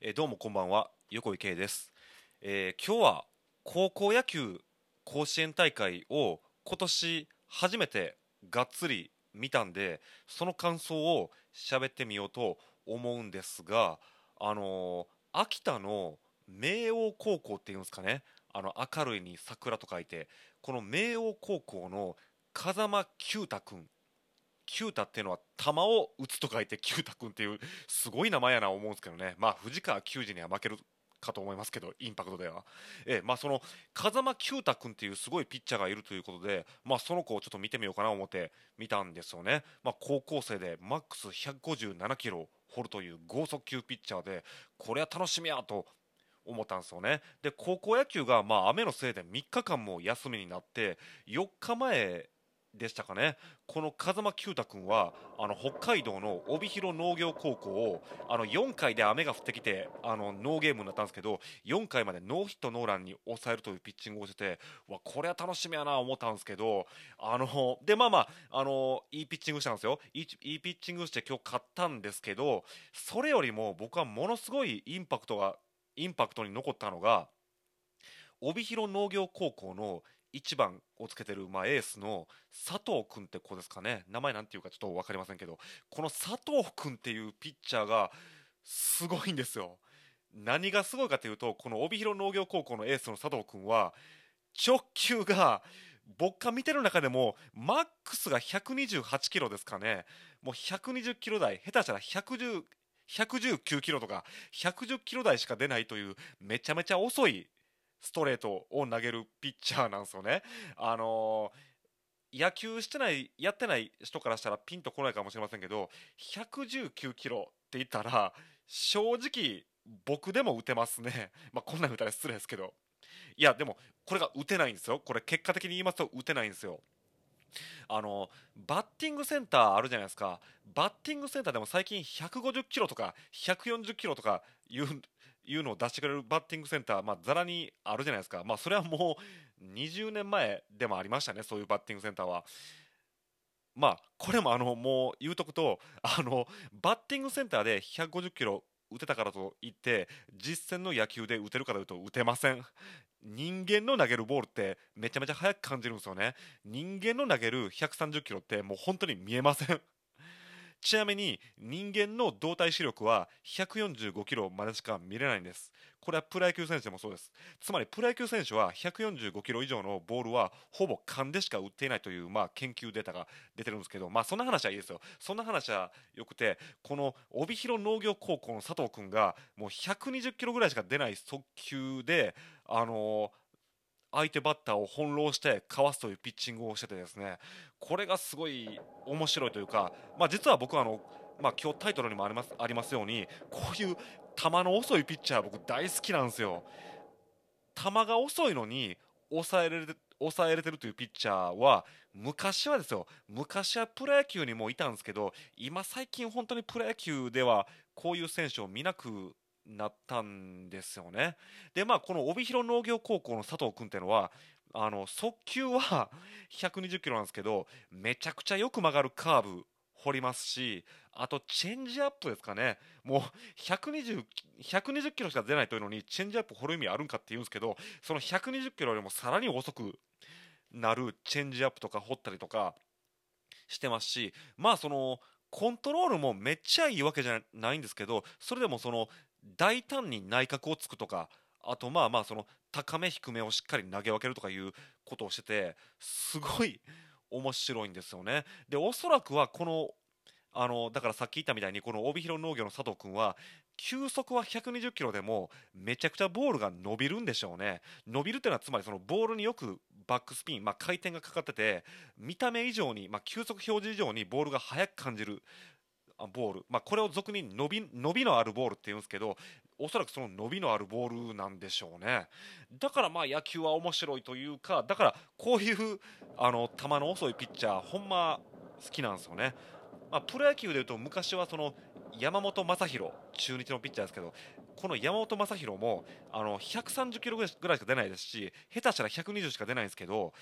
えーどうもこんばんは横井圭です、えー今日は高校野球甲子園大会を今年初めてがっつり見たんでその感想を喋ってみようと思うんですがあのー秋田の明桜高校っていうんですかねあの明るいに桜と書いてこの明桜高校の風間球太君球太っていうのは球を打つと書いて球太君っていうすごい名前やな思うんですけどね。まあ藤川球児には負けるかと思いますけどインパクトでは。えまあその風間球太君っていうすごいピッチャーがいるということでまあその子をちょっと見てみようかな思って見たんですよね。まあ高校生でマックス157キロ掘るという剛速球ピッチャーでこれは楽しみやと思ったんですよね。で高校野球がまあ雨のせいで3日間も休みになって4日前でしたかね。この風間球太君はあの北海道の帯広農業高校をあの4回で雨が降ってきてあのノーゲームになったんですけど4回までノーヒットノーランに抑えるというピッチングをしててわこれは楽しみやな思ったんですけどあのでまあまああのいいピッチングしたんですよ。いいいいピッチングして今日勝ったんですけどそれよりも僕はものすごいインパクトがインパクトに残ったのが帯広農業高校の1番をつけてる、まあ、エースの佐藤君って子ですかね。名前なんていうかちょっと分かりませんけど。この佐藤君っていうピッチャーがすごいんですよ。何がすごいかというとこの帯広農業高校のエースの佐藤君は直球が僕が見てる中でもマックスが128キロですかね。もう120キロ台。下手したら110 119キロとか110キロ台しか出ないというめちゃめちゃ遅いストレートを投げるピッチャーなんですよね。あのー野球してないやってない人からしたらピンとこないかもしれませんけど119キロって言ったら正直僕でも打てますね。まあこんなん打ったら失礼ですけど。いやでもこれが打てないんですよ。これ結果的に言いますと打てないんですよ。あのバッティングセンターあるじゃないですかバッティングセンターでも最近150キロとか140キロとかいういうのを出してくれるバッティングセンター、まあ、ざらにあるじゃないですか、まあ、それはもう20年前でもありましたね、そういうバッティングセンターは。まあ、これもあのもう言うとくとあの、バッティングセンターで150キロ打てたからといって、実戦の野球で打てるかというと打てません。人間の投げるボールってめちゃめちゃ速く感じるんですよね。人間の投げる130キロってもう本当に見えません。ちなみに人間の動体視力は145キロまでしか見れないんです。これはプロ野球選手でもそうです。つまりプロ野球選手は145キロ以上のボールはほぼ勘でしか打っていないという、まあ、研究データが出てるんですけど、まあ、そんな話はいいですよ。そんな話はよくて、この帯広農業高校の佐藤君がもう120キロぐらいしか出ない速球で、あの相手バッターを翻弄してかわすというピッチングをしててですねこれがすごい面白いというか、まあ、実は僕はあの、まあ、今日タイトルにもありますありますようにこういう球の遅いピッチャー僕大好きなんですよ。球が遅いのに抑えられる抑えれてるというピッチャーは昔はですよ昔はプロ野球にもいたんですけど今最近本当にプロ野球ではこういう選手を見なくなったんですよね。でまあこの帯広農業高校の佐藤君っていうのはあの速球は 120キロなんですけどめちゃくちゃよく曲がるカーブ掘りますしあとチェンジアップですかねもう 120 120キロしか出ないというのにチェンジアップ掘る意味あるんかって言うんですけどその120キロよりもさらに遅くなるチェンジアップとか掘ったりとかしてますしまあそのコントロールもめっちゃいいわけじゃないんですけどそれでもその大胆に内角をつくとかあとまあまあその高め低めをしっかり投げ分けるとかいうことをしててすごい面白いんですよね。でおそらくはこのあのだからさっき言ったみたいにこの帯広農業の佐藤君は球速は120キロでもめちゃくちゃボールが伸びるんでしょうね伸びるっていうのはつまりそのボールによくバックスピン、まあ、回転がかかってて見た目以上に、まあ、球速表示以上にボールが速く感じるボール、まあ、これを俗に伸び伸びのあるボールって言うんですけどおそらくその伸びのあるボールなんでしょうね。だからまあ野球は面白いというかだからこういうあの球の遅いピッチャーほんま好きなんですよね、まあ、プロ野球でいうと昔はその山本昌弘中日のピッチャーですけどこの山本昌弘もあの130キロぐらいしか出ないですし下手したら120しか出ないんですけど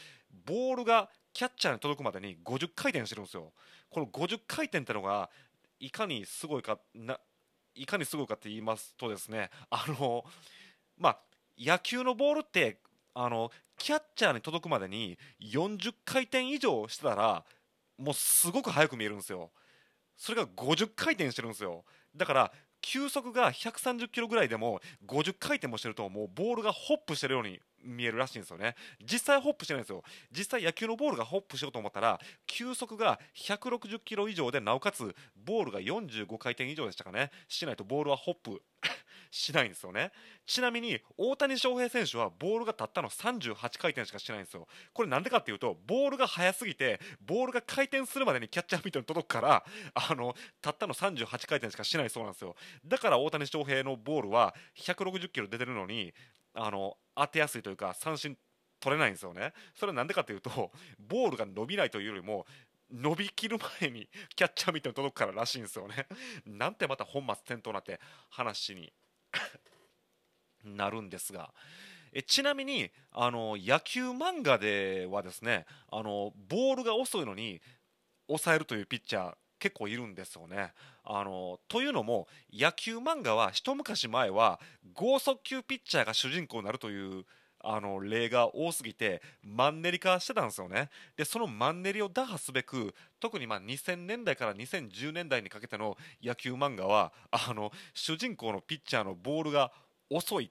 ボールがキャッチャーに届くまでに50回転してるんですよ。この50回転ってのがいかにすごいかないかにすごいかって言いますとですねあのまあ野球のボールってあのキャッチャーに届くまでに40回転以上してたらもうすごく速く見えるんですよ。それが50回転してるんですよ。だから球速が130キロぐらいでも50回転もしてるともうボールがホップしてるように見えるらしいんですよね。実際ホップしてないんですよ。実際野球のボールがホップしようと思ったら球速が160キロ以上でなおかつボールが45回転以上でしたかね。しないとボールはホップ しないんですよね。ちなみに大谷翔平選手はボールがたったの38回転しかしないんですよ。これなんでかっていうとボールが速すぎてボールが回転するまでにキャッチャーミットに届くからあのたったの38回転しかしないそうなんですよ。だから大谷翔平のボールは160キロ出てるのにあの当てやすいというか三振取れないんですよね。それはなんでかというとボールが伸びないというよりも伸びきる前にキャッチャーミットに届くかららしいんですよね。なんてまた本末転倒なって話に なるんですが。えちなみにあの野球漫画ではですねあのボールが遅いのに抑えるというピッチャー結構いるんですよね。あのというのも野球漫画は一昔前は剛速球ピッチャーが主人公になるというあの例が多すぎてマンネリ化してたんですよねでそのマンネリを打破すべく特にま2000年代から2010年代にかけての野球漫画はあの主人公のピッチャーのボールが遅い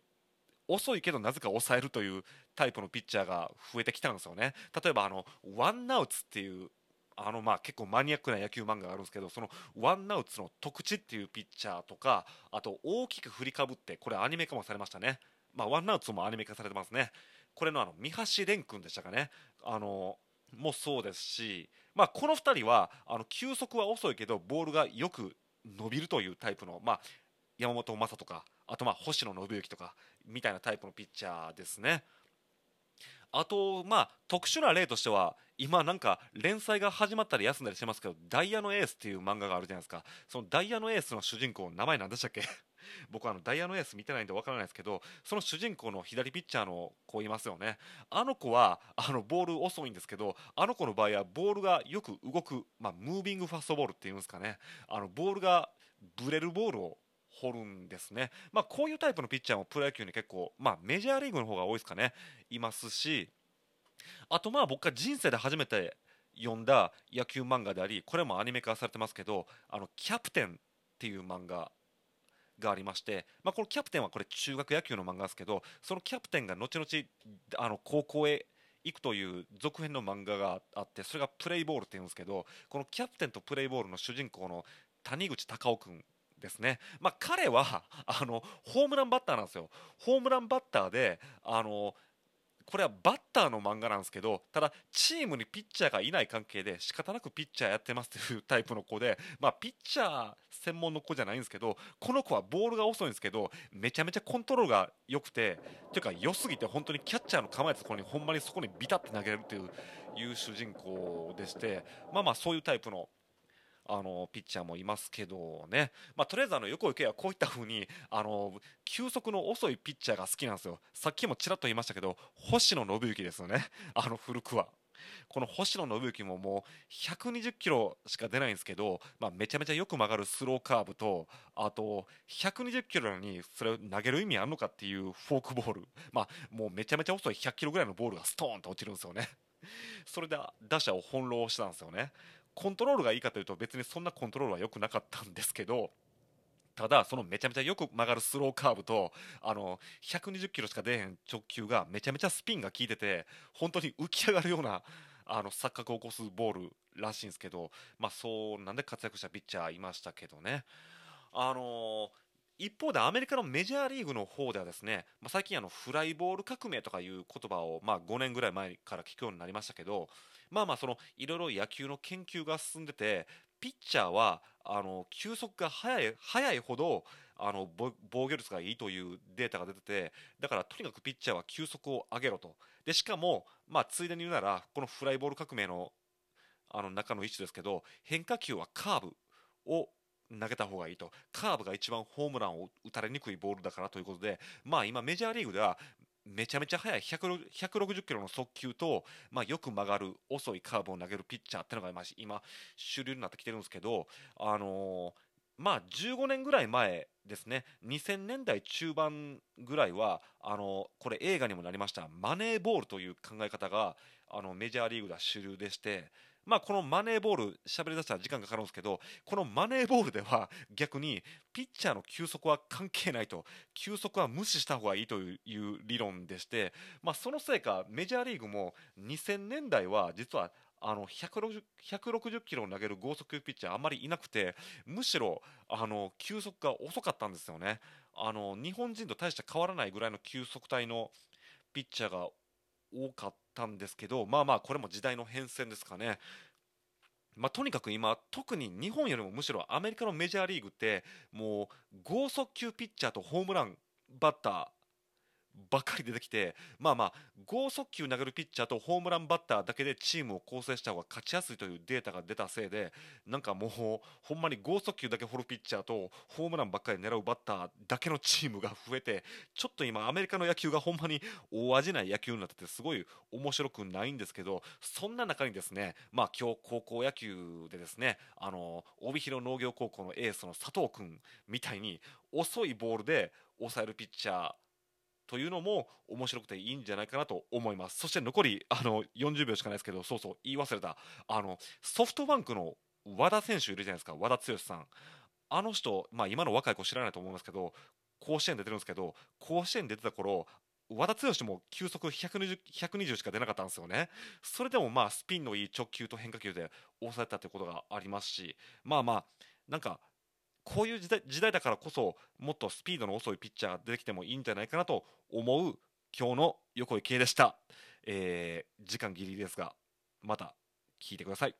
遅いけどなぜか抑えるというタイプのピッチャーが増えてきたんですよね例えばあのワンナウツっていうあのまあ結構マニアックな野球漫画があるんですけどそのワンナウツの特地っていうピッチャーとかあと大きく振りかぶってこれアニメ化もされましたね。まあワンナウツもアニメ化されてますね。これのあの三橋蓮君でしたかね。あのもそうですしまあこの2人はあの球速は遅いけどボールがよく伸びるというタイプのまあ山本昌とかあとまあ星野信之とかみたいなタイプのピッチャーですね。あとまあ特殊な例としては今なんか連載が始まったり休んだりしてますけど「ダイヤのエース」っていう漫画があるじゃないですか。そのダイヤのエースの主人公の名前何でしたっけ？僕あのダイヤのエース見てないんでわからないですけどその主人公の左ピッチャーの子いますよね。あの子はあのボール遅いんですけどあの子の場合はボールがよく動く、まあ、ムービングファストボールっていうんですかね。あのボールがブレるボールを掘るんですね、まあ、こういうタイプのピッチャーもプロ野球に結構、まあ、メジャーリーグの方が多いですかね。いますしあとまあ僕が人生で初めて読んだ野球漫画でありこれもアニメ化されてますけど「あのキャプテン」っていう漫画がありまして、まあ、このキャプテンはこれ中学野球の漫画ですけどそのキャプテンが後々あの高校へ行くという続編の漫画があってそれがプレイボールっていうんですけどこのキャプテンとプレイボールの主人公の谷口隆夫君ですね、まあ、彼はあのホームランバッターなんですよ。ホームランバッターであのこれはバッターの漫画なんですけどただチームにピッチャーがいない関係で仕方なくピッチャーやってますというタイプの子で、まあ、ピッチャー専門の子じゃないんですけどこの子はボールが遅いんですけどめちゃめちゃコントロールが良くてというか良すぎて本当にキャッチャーの構えたところにほんまにそこにビタって投げれるといういう主人公でしてまあまあそういうタイプのあのピッチャーもいますけどね、まあ、とりあえずあの横池はこういった風にあに球速の遅いピッチャーが好きなんですよさっきもちらっと言いましたけど星野信之ですよね あの古くは。この星野信之ももう120キロしか出ないんですけど、まあ、めちゃめちゃよく曲がるスローカーブとあと120キロなのにそれを投げる意味あるのかっていうフォークボール、まあ、もうめちゃめちゃ遅い100キロぐらいのボールがストーンと落ちるんですよね。それで打者を翻弄したんですよね。コントロールがいいかというと別にそんなコントロールは良くなかったんですけどただそのめちゃめちゃよく曲がるスローカーブとあの120キロしか出えへん直球がめちゃめちゃスピンが効いてて本当に浮き上がるようなあの錯覚を起こすボールらしいんですけど、まあ、そうなんで活躍したピッチャーいましたけどね。あのー一方でアメリカのメジャーリーグの方ではですね、まあ、最近あのフライボール革命とかいう言葉をまあ5年ぐらい前から聞くようになりましたけどまあまあそのいろいろ野球の研究が進んでてピッチャーはあの球速が速い速いほどあの防御率がいいというデータが出ててだからとにかくピッチャーは球速を上げろと。でしかも、まあ、ついでに言うならこのフライボール革命のあの中の一種ですけど変化球はカーブを投げた方がいいと。カーブが一番ホームランを打たれにくいボールだからということで、まあ、今、メジャーリーグではめちゃめちゃ速い160キロの速球と、まあ、よく曲がる遅いカーブを投げるピッチャーっていうのが今主流になってきてるんですけど、あのまあ15年ぐらい前ですね。2000年代中盤ぐらいはあのこれ映画にもなりましたマネーボールという考え方があのメジャーリーグでは主流でしてまあ、このマネーボール喋り出したら時間かかるんですけどこのマネーボールでは逆にピッチャーの球速は関係ないと球速は無視した方がいいという理論でして、まあ、そのせいかメジャーリーグも2000年代は実はあの 160, 160キロを投げる剛速球ピッチャーあまりいなくてむしろあの球速が遅かったんですよね。あの日本人と大して変わらないぐらいの球速帯のピッチャーが多かったんですけどまあまあこれも時代の変遷ですかね。まあ、とにかく今、特に日本よりもむしろアメリカのメジャーリーグってもう剛速球ピッチャーとホームランバッターばっかり出てきて、まあまあ、剛速球投げるピッチャーとホームランバッターだけでチームを構成した方が勝ちやすいというデータが出たせいで、なんかもう、ほんまに剛速球だけ掘るピッチャーとホームランばっかり狙うバッターだけのチームが増えて、ちょっと今、アメリカの野球がほんまに大味ない野球になってて、すごい面白くないんですけど、そんな中にですね、まあ今日高校野球でですね、あの、帯広農業高校のエースの佐藤君みたいに、遅いボールで抑えるピッチャー、というのも面白くていいんじゃないかなと思います。そして残りあの40秒しかないですけどそうそう言い忘れた。あのソフトバンクの和田選手いるじゃないですか。和田剛さん。あの人、まあ、今の若い子知らないと思いますけど甲子園出てるんですけど甲子園出てた頃和田剛も球速 120, 120しか出なかったんですよね。それでもまあスピンのいい直球と変化球で抑えたということがありますし、まあまあ、なんかこういう時代時代だからこそもっとスピードの遅いピッチャーが出てきてもいいんじゃないかなと思う今日の横井圭でした、えー、時間ギリギリですがまた聞いてください。